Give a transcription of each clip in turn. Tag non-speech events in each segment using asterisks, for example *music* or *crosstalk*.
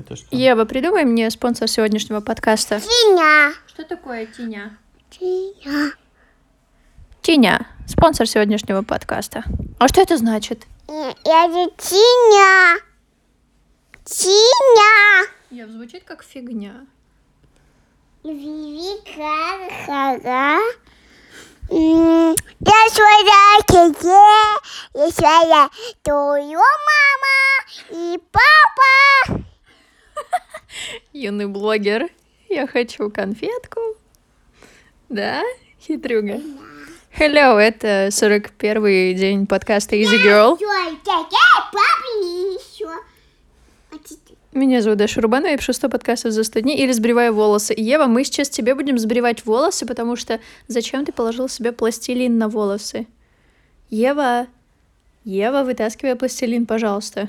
Это что? Ева, придумай мне спонсор сегодняшнего подкаста. Тиня. Что такое Тиня? Тиня. Тиня, спонсор сегодняшнего подкаста. А что это значит? Я же Тиня. Тиня. Я звучит как фигня. Великая. М, Я своя кеке, я своя твою мама и папа. Юный блогер. Я хочу конфетку. Да, хитрюга? Hello, это 41 день подкаста Easy Girl. Еще. Меня зовут Даша Рубанова, я пишу 100 подкастов за 100 дней или сбриваю волосы. Ева, мы сейчас тебе будем сбривать волосы, потому что зачем ты положил себе пластилин на волосы? Ева, Ева, вытаскивай пластилин, пожалуйста.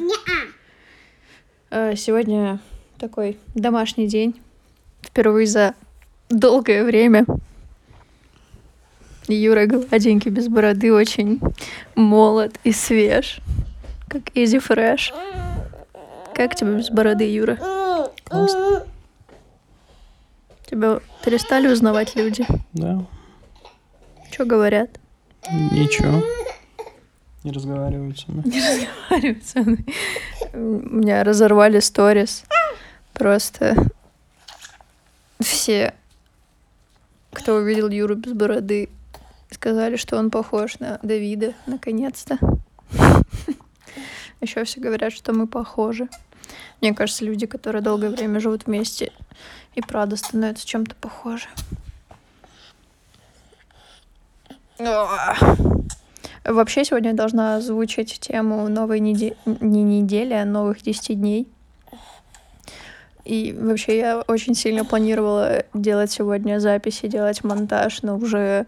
Э, Сегодня такой домашний день. Впервые за долгое время. Юра гладенький, без бороды, очень молод и свеж. Как Easy Fresh. Как тебе без бороды, Юра? Классно. Тебя перестали узнавать люди? Да. Что говорят? Ничего. Не разговаривают со мной. разговаривают со мной. Меня разорвали сторис. Просто все, кто увидел Юру без бороды, сказали, что он похож на Давида, наконец-то. Еще все говорят, что мы похожи. Мне кажется, люди, которые долгое время живут вместе, и правда становятся чем-то похожи. Вообще сегодня я должна озвучить тему новой недели, не недели, а новых 10 дней. И вообще я очень сильно планировала делать сегодня записи, делать монтаж, но уже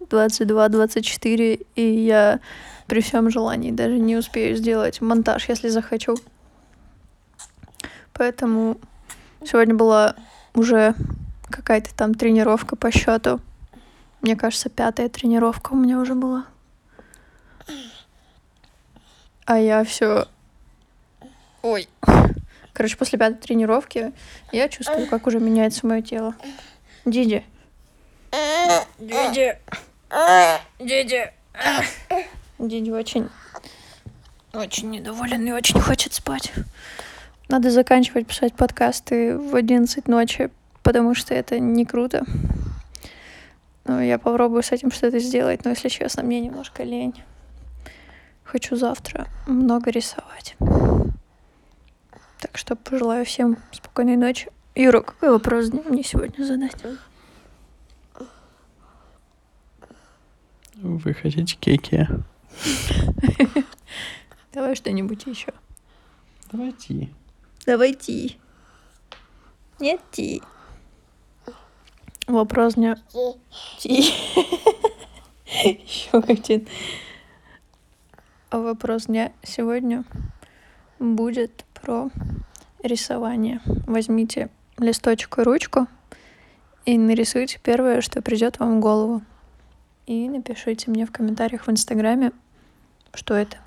22-24, и я при всем желании даже не успею сделать монтаж, если захочу. Поэтому сегодня была уже какая-то там тренировка по счету. Мне кажется, пятая тренировка у меня уже была. А я все. Короче, после пятой тренировки я чувствую, как уже меняется мое тело. Диди. Диди. Диди. Диди очень, очень недоволен и очень хочет спать. Надо заканчивать писать подкасты в 11 ночи, потому что это не круто. Ну, я попробую с этим что-то сделать, но, если честно, мне немножко лень. Хочу завтра много рисовать. Так что пожелаю всем спокойной ночи. Юра, какой вопрос дня мне сегодня задать? Вы хотите кейки? *laughs* Давай что-нибудь еще. Давайте. Давайте. Нет, ти. Вопрос дня. Ти. *laughs* Еще один. А вопрос дня сегодня будет про рисование. Возьмите листочек и ручку и нарисуйте первое, что придет вам в голову. И напишите мне в комментариях в Инстаграме, что это.